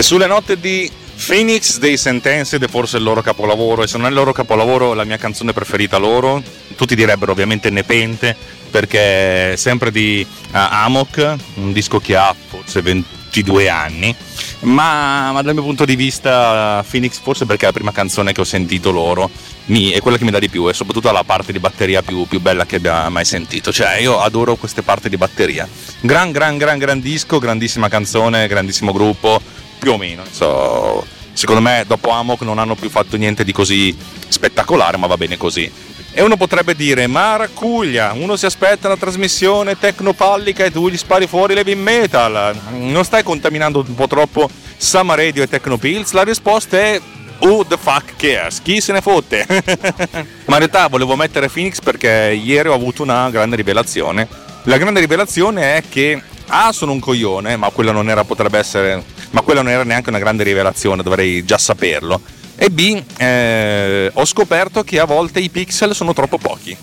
E sulle note di Phoenix dei Sentenced è forse il loro capolavoro e se non è il loro capolavoro la mia canzone preferita loro tutti direbbero ovviamente Nepente perché è sempre di uh, Amok un disco che ha forse 22 anni ma, ma, dal mio punto di vista Phoenix forse perché è la prima canzone che ho sentito loro mi, è quella che mi dà di più e soprattutto la parte di batteria più, più bella che abbia mai sentito. Cioè io adoro queste parti di batteria. Gran gran gran gran disco grandissima canzone grandissimo gruppo più o meno. So, secondo me dopo Amok non hanno più fatto niente di così spettacolare, ma va bene così. E uno potrebbe dire, ma raccuglia, uno si aspetta una trasmissione tecnopallica e tu gli spari fuori l'heavy metal. Non stai contaminando un po' troppo Sama Radio e Tecnopills? La risposta è Who the fuck cares? Chi se ne fotte? Ma in realtà volevo mettere Phoenix perché ieri ho avuto una grande rivelazione. La grande rivelazione è che A sono un coglione, ma quella non era, potrebbe essere ma quella non era neanche una grande rivelazione, dovrei già saperlo. E B, eh, ho scoperto che a volte i pixel sono troppo pochi.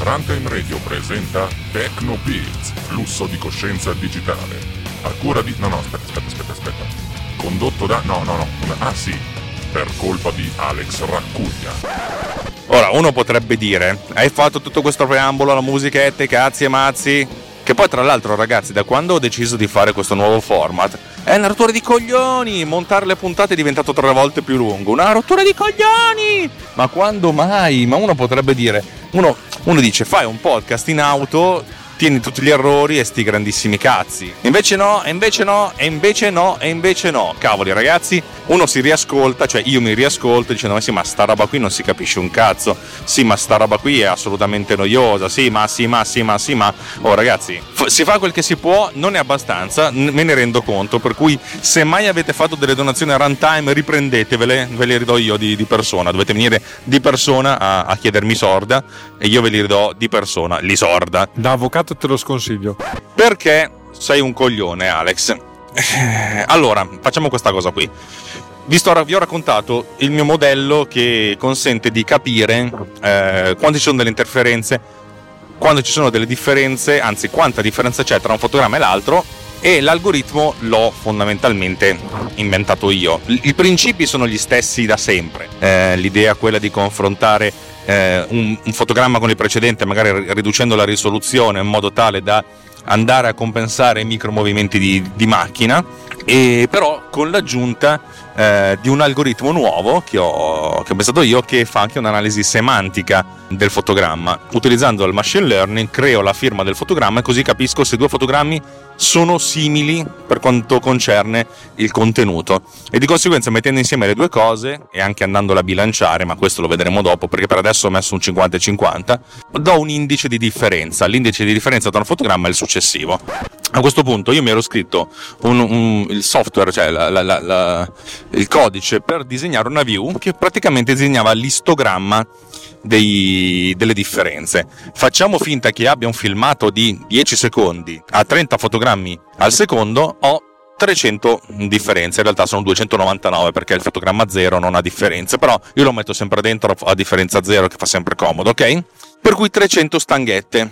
Runtime Radio presenta Tecno Pills, flusso di coscienza digitale. A cura di... No, no, aspetta, aspetta, aspetta, aspetta. Condotto da... No, no, no. Ah sì, per colpa di Alex Raccuglia. Ora, uno potrebbe dire, hai fatto tutto questo preambolo, la musichetta, cazzi e mazzi, che poi tra l'altro ragazzi, da quando ho deciso di fare questo nuovo format, è una rottura di coglioni! Montare le puntate è diventato tre volte più lungo. Una rottura di coglioni! Ma quando mai? Ma uno potrebbe dire, uno, uno dice fai un podcast in auto tieni tutti gli errori e sti grandissimi cazzi. Invece no, e invece no, e invece no, e invece no. Cavoli ragazzi, uno si riascolta, cioè io mi riascolto dicendo ma sì ma sta roba qui non si capisce un cazzo, sì ma sta roba qui è assolutamente noiosa, sì ma sì ma sì ma sì ma... Oh ragazzi, f- si fa quel che si può, non è abbastanza, n- me ne rendo conto, per cui se mai avete fatto delle donazioni a runtime riprendetevele, ve le ridò io di, di persona, dovete venire di persona a, a chiedermi sorda e io ve li ridò di persona, li sorda. Da avvocato te lo sconsiglio. Perché sei un coglione, Alex. Eh, allora, facciamo questa cosa qui. Visto, vi ho raccontato il mio modello che consente di capire eh, quando ci sono delle interferenze, quando ci sono delle differenze, anzi quanta differenza c'è tra un fotogramma e l'altro e l'algoritmo l'ho fondamentalmente inventato io. I principi sono gli stessi da sempre. Eh, l'idea quella di confrontare eh, un, un, fotogramma con il precedente, magari riducendo la risoluzione in modo tale da andare a compensare i micromovimenti di, di macchina, e però con l'aggiunta eh, di un algoritmo nuovo che ho, che ho pensato io che fa anche un'analisi semantica del fotogramma. Utilizzando il machine learning creo la firma del fotogramma e così capisco se due fotogrammi sono simili per quanto concerne il contenuto e di conseguenza mettendo insieme le due cose e anche andandolo a bilanciare, ma questo lo vedremo dopo perché per adesso ho messo un 50 e 50, do un indice di differenza. L'indice di differenza tra un fotogramma e il successivo. A questo punto io mi ero scritto un, un, il software, cioè la, la, la, il codice per disegnare una view che praticamente disegnava l'istogramma dei, delle differenze. Facciamo finta che abbia un filmato di 10 secondi a 30 fotogrammi al secondo, ho 300 differenze, in realtà sono 299 perché il fotogramma zero non ha differenze, però io lo metto sempre dentro a differenza zero che fa sempre comodo, ok? Per cui 300 stanghette.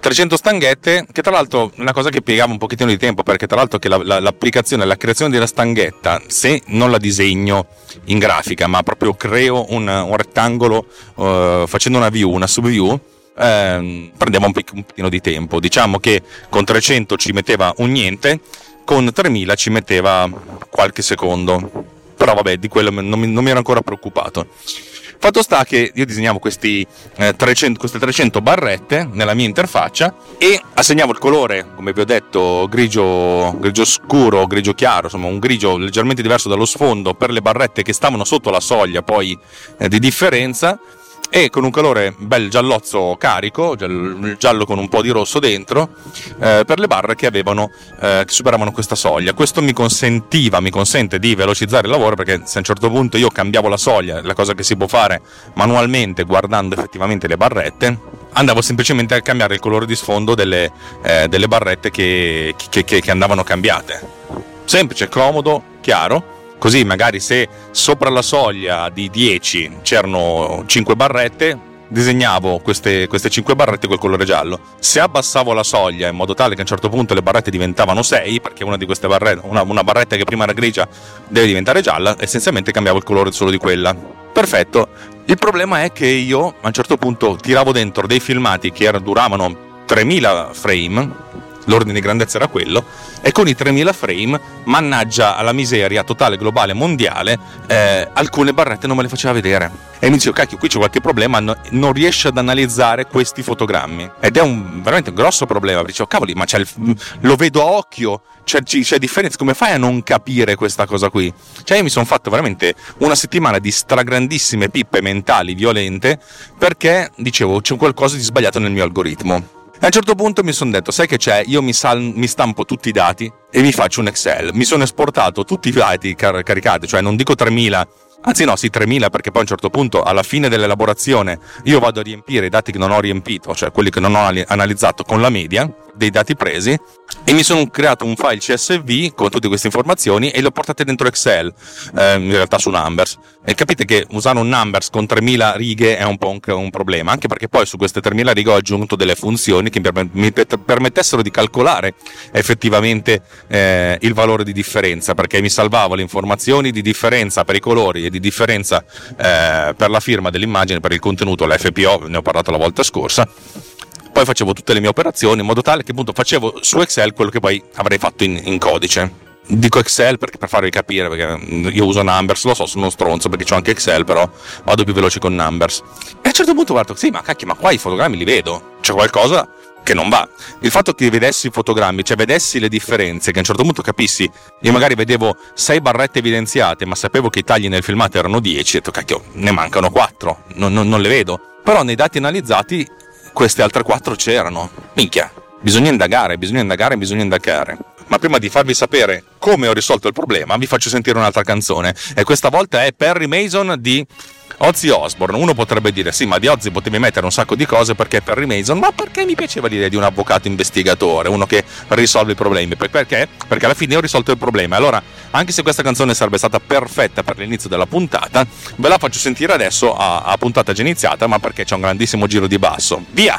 300 stanghette, che tra l'altro è una cosa che piegava un pochettino di tempo, perché tra l'altro che la, la, l'applicazione, la creazione della stanghetta, se non la disegno in grafica, ma proprio creo un, un rettangolo uh, facendo una view, una subview, eh, prendiamo un, pochino di tempo. Diciamo che con 300 ci metteva un niente, con 3000 ci metteva qualche secondo. Però vabbè, di quello non mi, non mi ero ancora preoccupato. Fatto sta che io disegnavo questi, eh, 300, queste 300 barrette nella mia interfaccia e assegnavo il colore, come vi ho detto, grigio, grigio scuro, grigio chiaro, insomma un grigio leggermente diverso dallo sfondo per le barrette che stavano sotto la soglia poi eh, di differenza e con un colore bel giallozzo carico, giallo con un po' di rosso dentro, eh, per le barre che, avevano, eh, che superavano questa soglia. Questo mi consentiva, mi consente di velocizzare il lavoro perché se a un certo punto io cambiavo la soglia, la cosa che si può fare manualmente guardando effettivamente le barrette, andavo semplicemente a cambiare il colore di sfondo delle, eh, delle barrette che, che, che andavano cambiate. Semplice, comodo, chiaro Così magari se sopra la soglia di 10 c'erano 5 barrette, disegnavo queste, queste 5 barrette col colore giallo. Se abbassavo la soglia in modo tale che a un certo punto le barrette diventavano 6, perché una di queste barrette, una, una barretta che prima era grigia deve diventare gialla, essenzialmente cambiavo il colore solo di quella. Perfetto. Il problema è che io a un certo punto tiravo dentro dei filmati che duravano 3000 frame l'ordine di grandezza era quello, e con i 3000 frame, mannaggia alla miseria totale, globale, mondiale, eh, alcune barrette non me le faceva vedere. E mi dicevo, cacchio, qui c'è qualche problema, no, non riesce ad analizzare questi fotogrammi. Ed è un veramente un grosso problema. Dicevo, cavoli, ma il, lo vedo a occhio, c'è, c'è, differenza, come fai a non capire questa cosa qui? Cioè io mi sono fatto veramente una settimana di stragrandissime pippe mentali violente perché dicevo c'è qualcosa di sbagliato nel mio algoritmo a un certo punto mi sono detto, sai che c'è? Io mi, sal- mi, stampo tutti i dati e mi faccio un Excel. Mi sono esportato tutti i dati car- caricati, cioè non dico 3000 Anzi no, sì, 3000 perché poi a un certo punto alla fine dell'elaborazione io vado a riempire i dati che non ho riempito, cioè quelli che non ho analizzato con la media dei dati presi e mi sono creato un file CSV con tutte queste informazioni e le ho portate dentro Excel, eh, in realtà su Numbers. E capite che usare un Numbers con 3000 righe è un po' un, un, problema, anche perché poi su queste 3000 righe ho aggiunto delle funzioni che mi permettessero di calcolare effettivamente eh, il valore di differenza, perché mi salvavo le informazioni di differenza per i colori e di differenza eh, per la firma dell'immagine, per il contenuto, l'FPO, ne ho parlato la volta scorsa poi facevo tutte le mie operazioni in modo tale che appunto facevo su Excel quello che poi avrei fatto in, in codice. Dico Excel perché per farvi capire, perché io uso Numbers, lo so, sono uno stronzo perché ho anche Excel, però vado più veloce con Numbers. E a un certo punto guardo, sì, ma cacchio, ma qua i fotogrammi li vedo, c'è qualcosa che non va. Il fatto che vedessi i fotogrammi, cioè vedessi le differenze, che a un certo punto capissi, io magari vedevo sei barrette evidenziate, ma sapevo che i tagli nel filmato erano 10, ho detto cacchio, ne mancano 4, non, non, non le vedo. Però nei dati analizzati queste altre quattro c'erano. Minchia, bisogna indagare, bisogna indagare, bisogna indagare. Ma prima di farvi sapere come ho risolto il problema, vi faccio sentire un'altra canzone. E questa volta è Perry Mason di Ozzy Osbourne. Uno potrebbe dire: sì, ma di Ozzy potevi mettere un sacco di cose perché Perry Mason, ma perché mi piaceva l'idea di un avvocato investigatore, uno che risolve i problemi? Perché? Perché alla fine ho risolto il problema. Allora, anche se questa canzone sarebbe stata perfetta per l'inizio della puntata, ve la faccio sentire adesso a, a puntata già iniziata, ma perché c'è un grandissimo giro di basso. Via!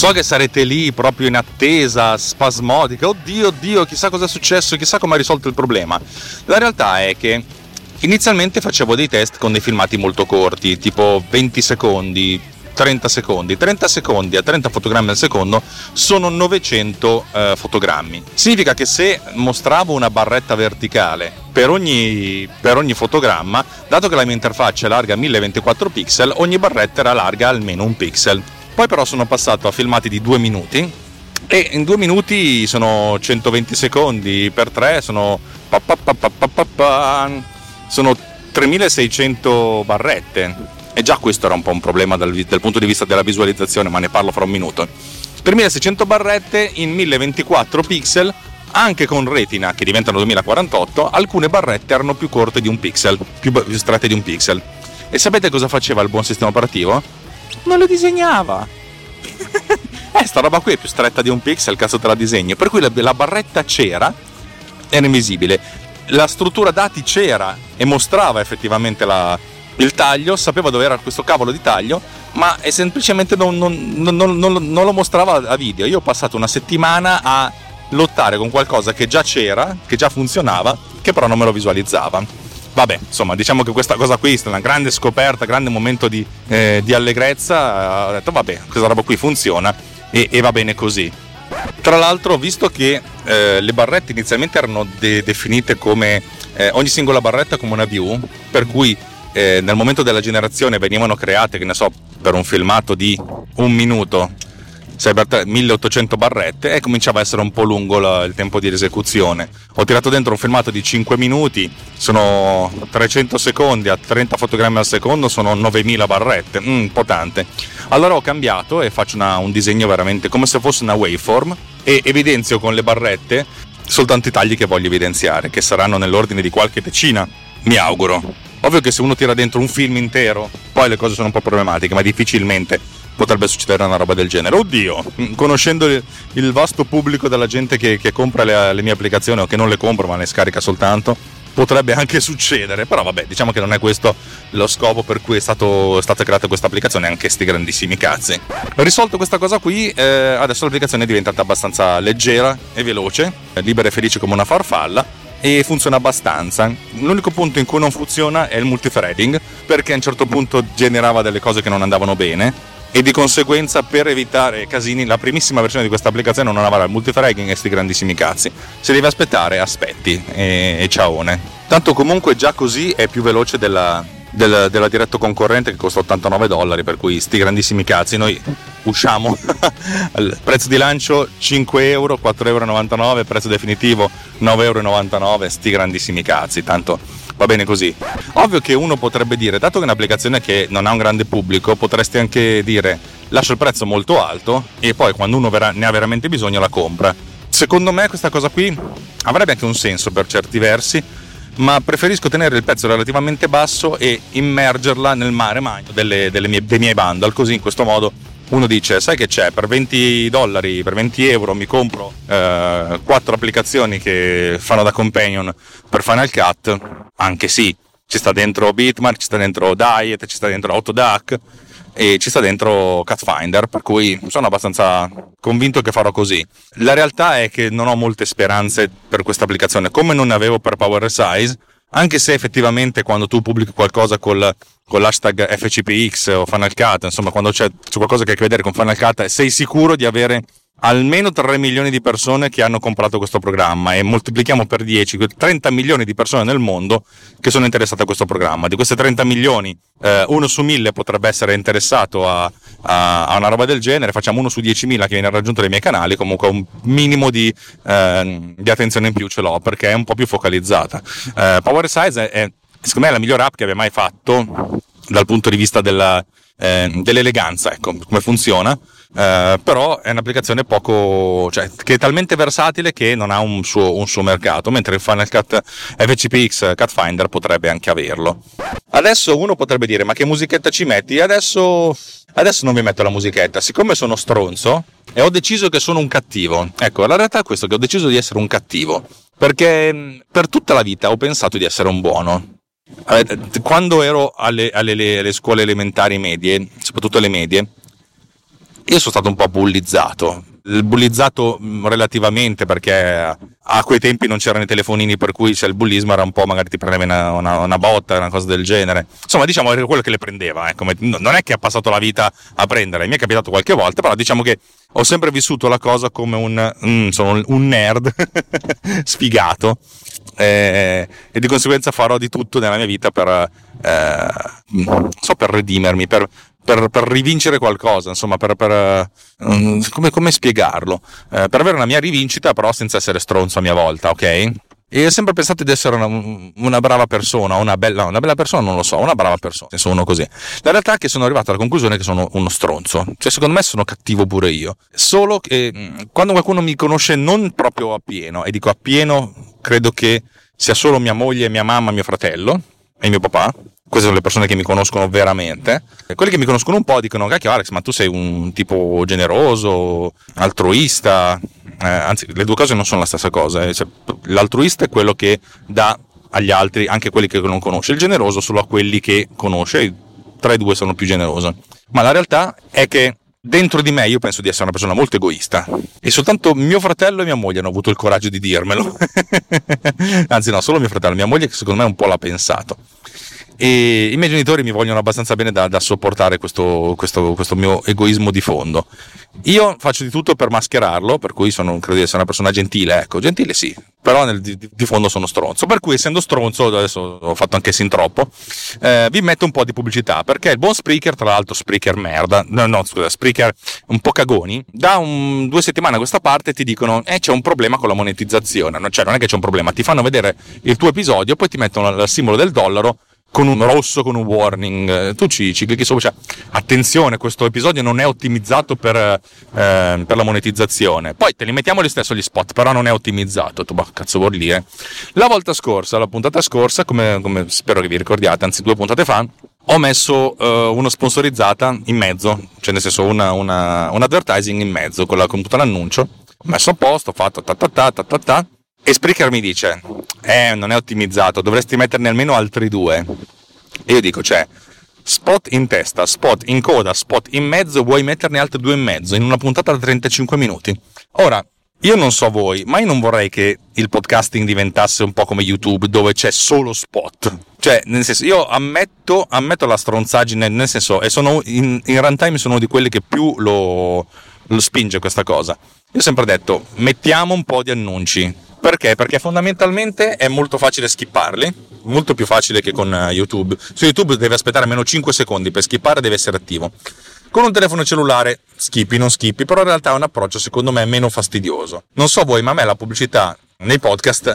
So che sarete lì proprio in attesa, spasmodica, oddio, oddio, chissà cosa è successo, chissà come ha risolto il problema. La realtà è che inizialmente facevo dei test con dei filmati molto corti, tipo 20 secondi, 30 secondi. 30 secondi a 30 fotogrammi al secondo sono 900 eh, fotogrammi. Significa che se mostravo una barretta verticale per ogni, per ogni fotogramma, dato che la mia interfaccia è larga 1024 pixel, ogni barretta era larga almeno un pixel. Poi però sono passato a filmati di 2 minuti e in 2 minuti sono 120 secondi per 3 sono sono 3600 barrette e già questo era un po' un problema dal, dal punto di vista della visualizzazione, ma ne parlo fra un minuto. 3600 barrette in 1024 pixel, anche con retina che diventano 2048, alcune barrette erano più corte di un pixel, più strette di un pixel. E sapete cosa faceva il buon sistema operativo? Non le disegnava. eh, sta roba qui è più stretta di un pixel, cazzo te la disegno. Per cui la, la barretta c'era, era invisibile. La struttura dati c'era e mostrava effettivamente la, il taglio, sapeva dove era questo cavolo di taglio, ma semplicemente non, non, non, non, lo mostrava a video. Io ho passato una settimana a lottare con qualcosa che già c'era, che già funzionava, che però non me lo visualizzava. Vabbè, insomma, diciamo che questa cosa qui è una grande scoperta, grande momento di, eh, di allegrezza. Ho detto, vabbè, questa roba qui funziona e, e va bene così. Tra l'altro, visto che eh, le barrette inizialmente erano de- definite come eh, ogni singola barretta come una view, per cui eh, nel momento della generazione venivano create, che ne so, per un filmato di un minuto, 1800 barrette e cominciava a essere un po' lungo la, il tempo di esecuzione. Ho tirato dentro un filmato di 5 minuti, sono 300 secondi a 30 fotogrammi al secondo, sono 9000 barrette, mm, un po' tante. Allora ho cambiato e faccio una, un disegno veramente come se fosse una waveform e evidenzio con le barrette soltanto i tagli che voglio evidenziare, che saranno nell'ordine di qualche decina, mi auguro. Ovvio che se uno tira dentro un film intero, poi le cose sono un po' problematiche, ma difficilmente potrebbe succedere una roba del genere. Oddio, conoscendo il vasto pubblico della gente che, che compra le, le, mie applicazioni o che non le compra ma le scarica soltanto, potrebbe anche succedere. Però vabbè, diciamo che non è questo lo scopo per cui è, stato, è stata creata questa applicazione, anche sti grandissimi cazzi. Risolto questa cosa qui, eh, adesso l'applicazione è diventata abbastanza leggera e veloce, libera e felice come una farfalla e funziona abbastanza. L'unico punto in cui non funziona è il multithreading, perché a un certo punto generava delle cose che non andavano bene e di conseguenza per evitare casini la primissima versione di questa applicazione non avrà il multithreading e sti grandissimi cazzi. Se devi aspettare, aspetti e, e ciaone. Tanto comunque già così è più veloce della, del, della diretto concorrente che costa 89 dollari, per cui sti grandissimi cazzi. Noi usciamo al prezzo di lancio 5 euro, 4,99 euro, prezzo definitivo 9,99 euro, sti grandissimi cazzi, tanto va bene così. Ovvio che uno potrebbe dire, dato che è un'applicazione che non ha un grande pubblico, potresti anche dire lascio il prezzo molto alto e poi quando uno ne ha veramente bisogno la compra. Secondo me questa cosa qui avrebbe anche un senso per certi versi, ma preferisco tenere il prezzo relativamente basso e immergerla nel mare magno delle, delle mie, dei miei bundle, così in questo modo uno dice sai che c'è per 20 dollari per 20 euro mi compro eh, 4 applicazioni che fanno da companion per Final Cut anche sì ci sta dentro Bitmark ci sta dentro Diet ci sta dentro Autodac e ci sta dentro Catfinder, per cui sono abbastanza convinto che farò così. La realtà è che non ho molte speranze per questa applicazione, come non ne avevo per Power Size, anche se effettivamente quando tu pubblichi qualcosa col, con l'hashtag FCPX o Final Cut, insomma quando c'è, c'è qualcosa che ha a che vedere con Final Cut, sei sicuro di avere almeno 3 milioni di persone che hanno comprato questo programma e moltiplichiamo per 10, 30 milioni di persone nel mondo che sono interessate a questo programma. Di queste 30 milioni, eh, uno su mille potrebbe essere interessato a, a, a, una roba del genere, facciamo uno su 10.000 che viene raggiunto dai miei canali, comunque un minimo di, eh, di attenzione in più ce l'ho perché è un po' più focalizzata. Eh, Power Size è, secondo me, è la migliore app che abbia mai fatto dal punto di vista della, eh, dell'eleganza, ecco, come funziona. Uh, però è un'applicazione poco, cioè, che è talmente versatile che non ha un suo, un suo, mercato, mentre il Final Cut FCPX Cut Finder potrebbe anche averlo. Adesso uno potrebbe dire: Ma che musichetta ci metti? Adesso, adesso non vi metto la musichetta, siccome sono stronzo e ho deciso che sono un cattivo. Ecco, la realtà è questo: che ho deciso di essere un cattivo. Perché per tutta la vita ho pensato di essere un buono. Quando ero alle, alle, alle scuole elementari medie, soprattutto alle medie, io sono stato un po' bullizzato. Bullizzato mm, relativamente perché a quei tempi non c'erano i telefonini per cui cioè, il bullismo era un po' magari ti prendevi una, una, una, botta, una cosa del genere. Insomma, diciamo era quello che le prendeva. Ecco. Non è che ha passato la vita a prendere, mi è capitato qualche volta, però diciamo che ho sempre vissuto la cosa come un, mm, sono un nerd sfigato eh, e di conseguenza farò di tutto nella mia vita per, eh, so, per redimermi, per, per, per, rivincere qualcosa, insomma, per, per um, come, come, spiegarlo? Eh, per avere una mia rivincita, però senza essere stronzo a mia volta, ok? E ho sempre pensato di essere una, una brava persona, una bella, una bella, persona, non lo so, una brava persona, sono così. La realtà è che sono arrivato alla conclusione che sono uno stronzo. Cioè, secondo me sono cattivo pure io. Solo che mm, quando qualcuno mi conosce non proprio appieno, e dico appieno, credo che sia solo mia moglie, mia mamma, mio fratello e mio papà, queste sono le persone che mi conoscono veramente. E quelli che mi conoscono un po' dicono: Cacchio, Alex, ma tu sei un tipo generoso, altruista. Eh, anzi, le due cose non sono la stessa cosa. Eh. Cioè, l'altruista è quello che dà agli altri, anche quelli che non conosce. Il generoso solo a quelli che conosce. Tra i due sono più generoso. Ma la realtà è che dentro di me io penso di essere una persona molto egoista e soltanto mio fratello e mia moglie hanno avuto il coraggio di dirmelo. Anzi, no, solo mio fratello, mia moglie che secondo me un po' l'ha pensato e i miei genitori mi vogliono abbastanza bene da, da sopportare questo, questo, questo, mio egoismo di fondo. Io faccio di tutto per mascherarlo, per cui sono, credo di essere una persona gentile, ecco, gentile sì, però nel, di, di, fondo sono stronzo. Per cui essendo stronzo, adesso ho fatto anche sin troppo, eh, vi metto un po' di pubblicità, perché il buon Spreaker, tra l'altro Spreaker merda, no, no scusa, Spreaker un po' cagoni, da un, due settimane a questa parte ti dicono, eh c'è un problema con la monetizzazione, cioè non è che c'è un problema, ti fanno vedere il tuo episodio, poi ti mettono il simbolo del dollaro con un rosso, con un warning. Tu ci, ci clicchi sopra, cioè, attenzione, questo episodio non è ottimizzato per, eh, per, la monetizzazione. Poi te li mettiamo lo stesso gli spot, però non è ottimizzato. Tu, bah, cazzo vuol dire? La volta scorsa, la puntata scorsa, come, come spero che vi ricordiate, anzi due puntate fa, ho messo uh, una sponsorizzata in mezzo, cioè nel senso una, una, un advertising in mezzo con, la, con tutto l'annuncio. Ho messo a posto, ho fatto ta ta ta ta ta ta e Spreaker mi dice, eh, non è ottimizzato, dovresti metterne almeno altri due. E io dico, cioè, spot in testa, spot in coda, spot in mezzo, vuoi metterne altri due e mezzo in una puntata da 35 minuti. Ora, io non so voi, ma io non vorrei che il podcasting diventasse un po' come YouTube, dove c'è solo spot. Cioè, nel senso, io ammetto, ammetto la stronzaggine, nel senso, e sono in, in runtime sono di quelli che più lo, lo spinge questa cosa. Io ho sempre detto, mettiamo un po' di annunci perché? Perché fondamentalmente è molto facile skipparli, molto più facile che con eh, YouTube. Su YouTube devi aspettare almeno 5 secondi per skippare, deve essere attivo. Con un telefono cellulare skippi, non skippi, però in realtà è un approccio secondo me meno fastidioso. Non so voi, ma a me la pubblicità nei podcast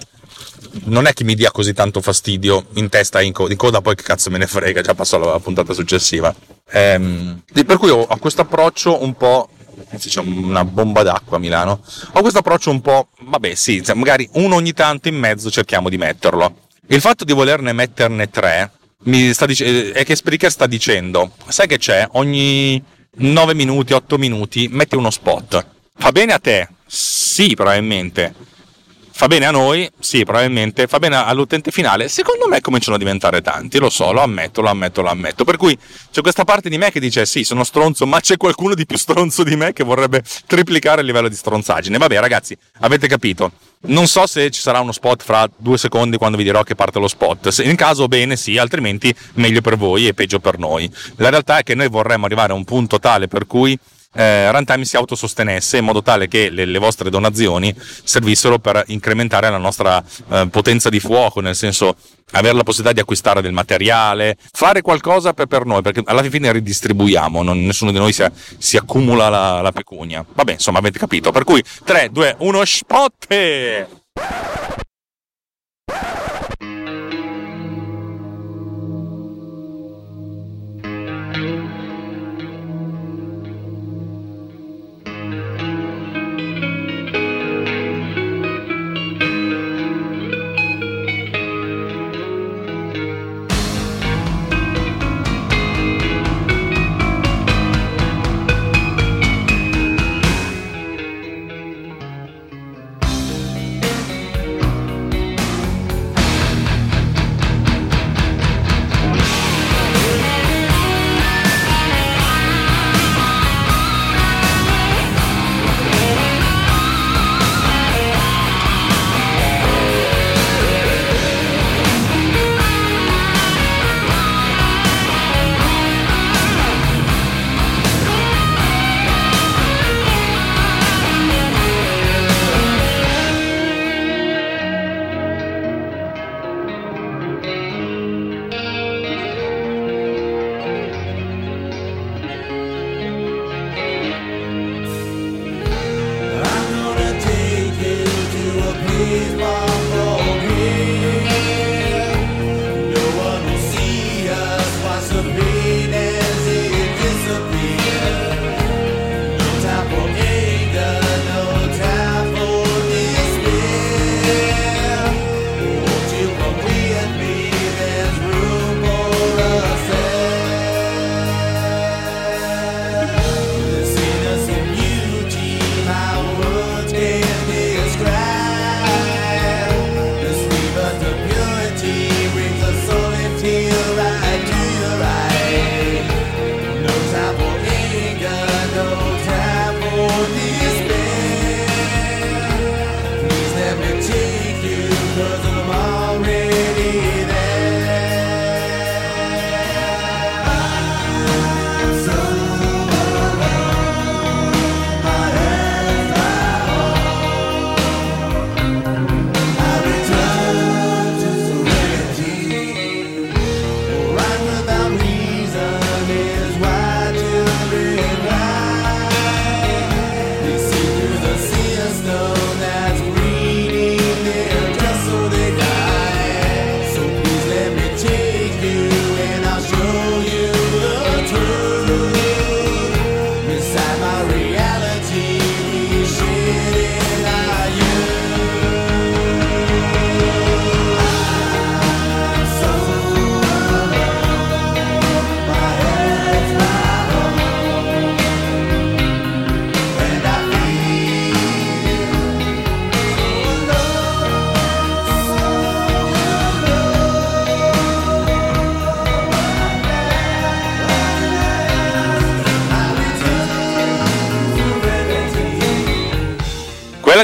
non è che mi dia così tanto fastidio in testa in, co- in coda, poi che cazzo me ne frega, già passo alla puntata successiva. Ehm, per cui ho, ho questo approccio un po' c'è una bomba d'acqua a Milano. Ho questo approccio un po', vabbè sì, magari uno ogni tanto in mezzo cerchiamo di metterlo. Il fatto di volerne metterne tre mi sta dic- è che Spreaker sta dicendo, sai che c'è? Ogni 9 minuti, 8 minuti metti uno spot. Fa bene a te? Sì, probabilmente Fa bene a noi? Sì, probabilmente. Fa bene all'utente finale? Secondo me cominciano a diventare tanti, lo so, lo ammetto, lo ammetto, lo ammetto. Per cui c'è questa parte di me che dice sì, sono stronzo, ma c'è qualcuno di più stronzo di me che vorrebbe triplicare il livello di stronzaggine. Vabbè ragazzi, avete capito. Non so se ci sarà uno spot fra due secondi quando vi dirò che parte lo spot. Se in caso bene sì, altrimenti meglio per voi e peggio per noi. La realtà è che noi vorremmo arrivare a un punto tale per cui eh, Runtime si autosostenesse in modo tale che le, le, vostre donazioni servissero per incrementare la nostra eh, potenza di fuoco, nel senso avere la possibilità di acquistare del materiale, fare qualcosa per, per noi, perché alla fine ridistribuiamo, non, nessuno di noi si, si accumula la, la, pecunia. Vabbè, insomma, avete capito. Per cui 3, 2, 1, spot!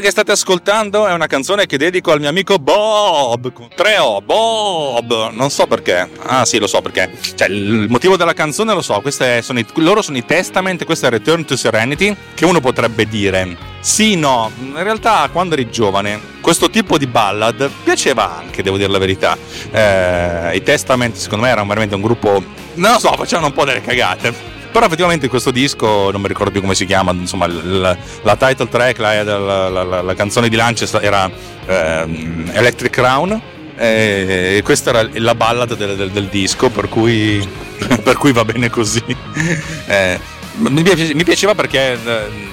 Che state ascoltando è una canzone che dedico al mio amico Bob, con 3O, Bob, non so perché, ah sì lo so perché, cioè il motivo della canzone lo so, sono i, loro sono i Testament, questo è Return to Serenity, che uno potrebbe dire, sì, no, in realtà quando eri giovane questo tipo di ballad piaceva anche, devo dire la verità, eh, i Testament secondo me erano veramente un gruppo, non lo so, facevano un po' delle cagate, però effettivamente questo disco, non mi ricordo più come si chiama, insomma la, la title track, la, la, la, canzone di lancio era eh, Electric Crown e questa era la ballad del, del, del disco, per cui, per cui, va bene così. Eh, mi piaceva perché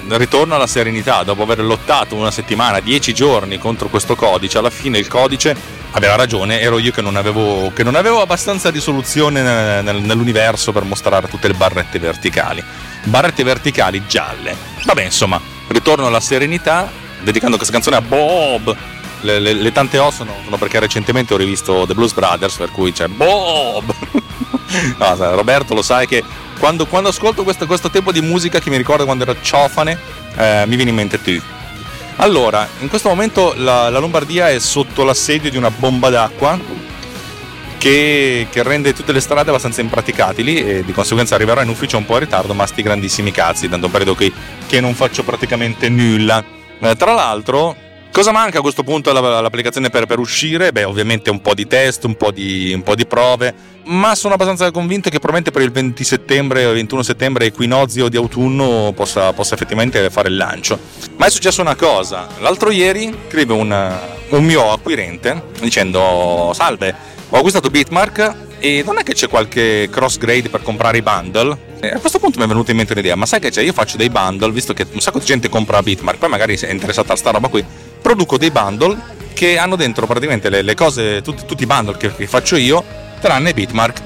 ritorno alla serenità, dopo aver lottato una settimana, dieci giorni contro questo codice, alla fine il codice aveva ragione, ero io che non avevo, che non avevo abbastanza risoluzione nell'universo per mostrare tutte le barrette verticali. Barrette verticali gialle. Vabbè, insomma, ritorno alla serenità, dedicando questa canzone a Bob. Le, le, le tante O sono, sono, perché recentemente ho rivisto The Blues Brothers, per cui c'è Bob. no, Roberto lo sai che quando, quando ascolto questo, questo, tipo di musica che mi ricorda quando ero ciofane, eh, mi viene in mente tu. Allora, in questo momento la, la Lombardia è sotto l'assedio di una bomba d'acqua che, che, rende tutte le strade abbastanza impraticabili e di conseguenza arriverò in ufficio un po' in ritardo, ma sti grandissimi cazzi, tanto periodo che, che non faccio praticamente nulla. Eh, tra l'altro, cosa manca a questo punto all'applicazione per, per uscire? Beh, ovviamente un po' di test, un po' di, un po' di prove, ma sono abbastanza convinto che probabilmente per il 20 settembre o 21 settembre, equinozio di autunno, possa, possa, effettivamente fare il lancio. Ma è successa una cosa, l'altro ieri scrive un, un mio acquirente dicendo salve, ho acquistato Bitmark e non è che c'è qualche cross grade per comprare i bundle? E a questo punto mi è venuta in mente un'idea, ma sai che c'è? Io faccio dei bundle, visto che un sacco di gente compra Bitmark, poi magari è interessata a sta roba qui, produco dei bundle che hanno dentro praticamente le, le cose, tutti, tutti, i bundle che, che faccio io tranne Bitmark.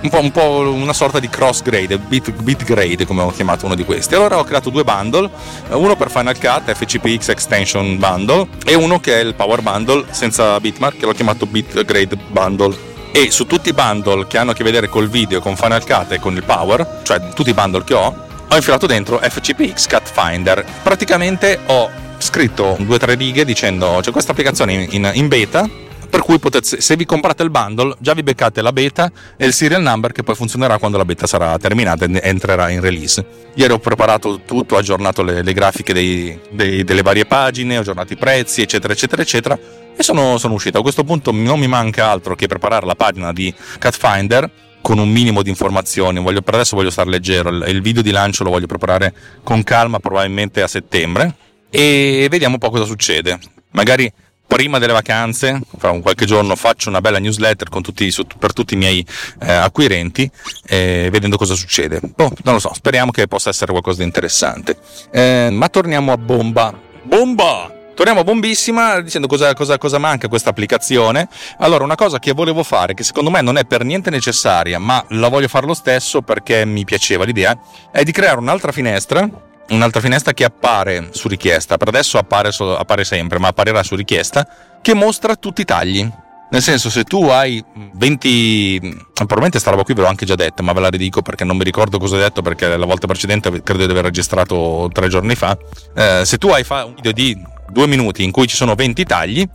Un po', un po', una sorta di cross grade, bit, bit, grade come ho chiamato uno di questi. Allora ho creato due bundle, uno per Final Cut FCPX Extension Bundle e uno che è il Power Bundle senza Bitmark che l'ho chiamato Bit Grade Bundle. E su tutti i bundle che hanno a che vedere col video, con Final Cut e con il Power, cioè tutti i bundle che ho, ho infilato dentro FCPX Cut Finder. Praticamente ho scritto due o tre righe dicendo c'è questa applicazione in, in, in beta per cui potete, se vi comprate il bundle già vi beccate la beta e il serial number che poi funzionerà quando la beta sarà terminata e entrerà in release. Ieri ho preparato tutto, ho aggiornato le, le grafiche dei, dei, delle varie pagine, ho aggiornato i prezzi, eccetera, eccetera, eccetera, e sono, sono uscito. A questo punto non mi manca altro che preparare la pagina di Catfinder con un minimo di informazioni. Voglio, per adesso voglio stare leggero. Il, il video di lancio lo voglio preparare con calma, probabilmente a settembre. E vediamo un po' cosa succede. Magari prima delle vacanze, fra un qualche giorno, faccio una bella newsletter tutti, per tutti i miei eh, acquirenti, eh, vedendo cosa succede. Boh, non lo so, speriamo che possa essere qualcosa di interessante. Eh, ma torniamo a bomba. Bomba! Torniamo a bombissima dicendo cosa, cosa, cosa manca questa applicazione. Allora, una cosa che volevo fare, che secondo me non è per niente necessaria, ma la voglio fare lo stesso perché mi piaceva l'idea, è di creare un'altra finestra un'altra finestra che appare su richiesta, per adesso appare, appare sempre, ma apparirà su richiesta, che mostra tutti i tagli. Nel senso, se tu hai 20. Probabilmente sta roba qui ve l'ho anche già detta, ma ve la ridico perché non mi ricordo cosa ho detto, perché la volta precedente credo di aver registrato tre giorni fa. Eh, se tu hai un video di due minuti in cui ci sono 20 tagli,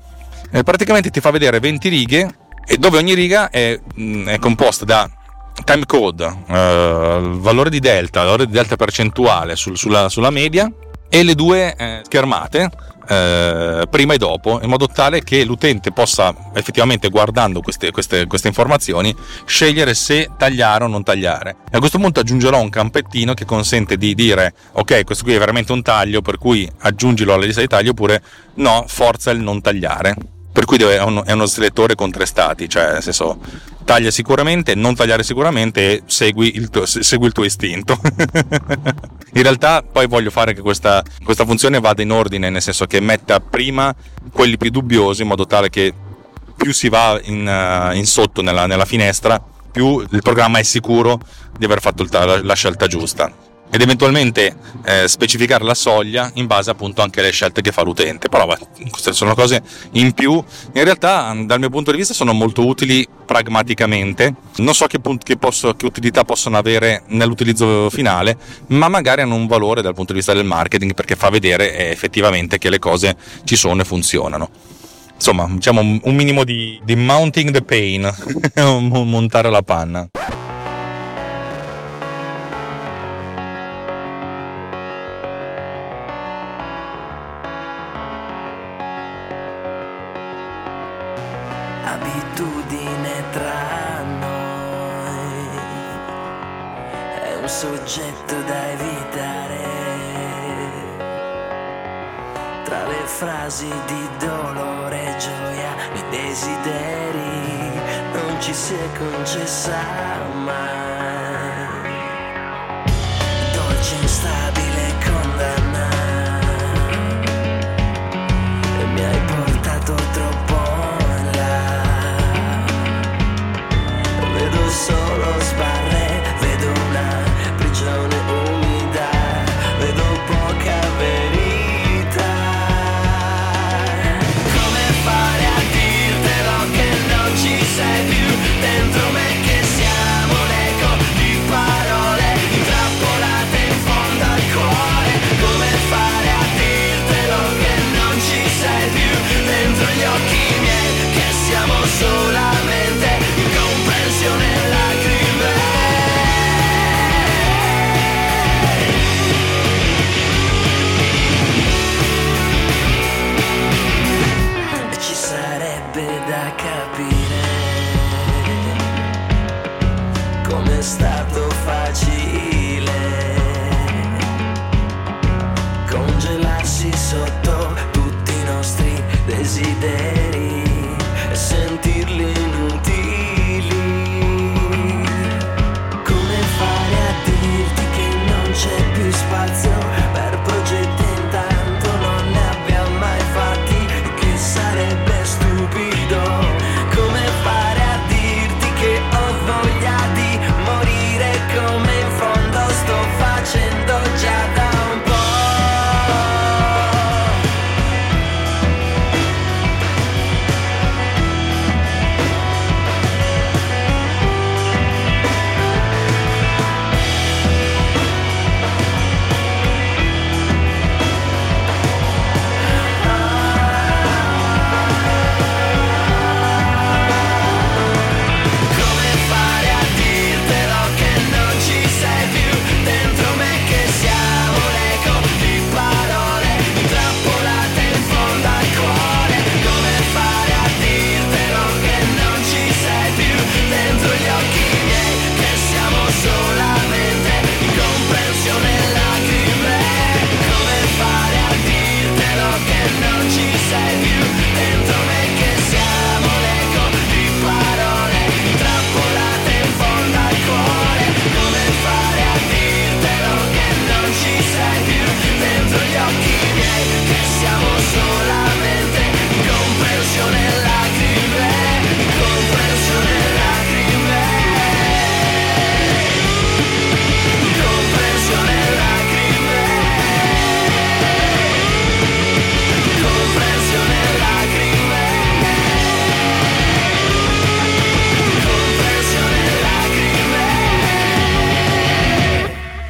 eh, praticamente ti fa vedere 20 righe, e dove ogni riga è, è composta da time code, eh, valore di delta, valore di delta percentuale sul, sulla, sulla, media e le due eh, schermate eh, prima e dopo in modo tale che l'utente possa effettivamente guardando queste, queste, queste, informazioni scegliere se tagliare o non tagliare. E a questo punto aggiungerò un campettino che consente di dire ok questo qui è veramente un taglio per cui aggiungilo alla lista di tagli oppure no forza il non tagliare per cui è uno, è uno selettore con tre stati cioè nel senso taglia sicuramente, non tagliare sicuramente e segui il tuo, segui il tuo istinto. in realtà poi voglio fare che questa, questa funzione vada in ordine, nel senso che metta prima quelli più dubbiosi in modo tale che più si va in, uh, in sotto nella, nella, finestra, più il programma è sicuro di aver fatto la, la scelta giusta. Ed eventualmente eh, specificare la soglia in base appunto anche alle scelte che fa l'utente. Però queste sono cose in più, in realtà dal mio punto di vista sono molto utili pragmaticamente, non so che, punt- che, posso, che utilità possono avere nell'utilizzo finale, ma magari hanno un valore dal punto di vista del marketing perché fa vedere eh, effettivamente che le cose ci sono e funzionano insomma, diciamo un minimo di, di mounting the pain, montare la panna. Abitudine tra noi. È un soggetto da evitare. Tra le frasi di dolore e gioia i desideri non ci si è concessa mai. Dolce instabile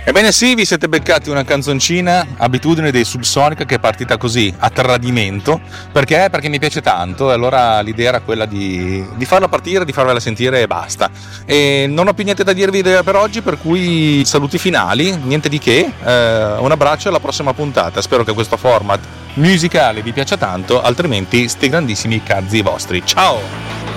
Ebbene sì, vi siete beccati una canzoncina, abitudine dei Subsonica che è partita così, a tradimento, perché? Perché mi piace tanto e allora l'idea era quella di, di farla partire, di farvela sentire e basta. E non ho più niente da dirvi per oggi, per cui saluti finali, niente di che, eh, un abbraccio e alla prossima puntata, spero che questo format musicale vi piaccia tanto, altrimenti sti grandissimi cazzi vostri. Ciao!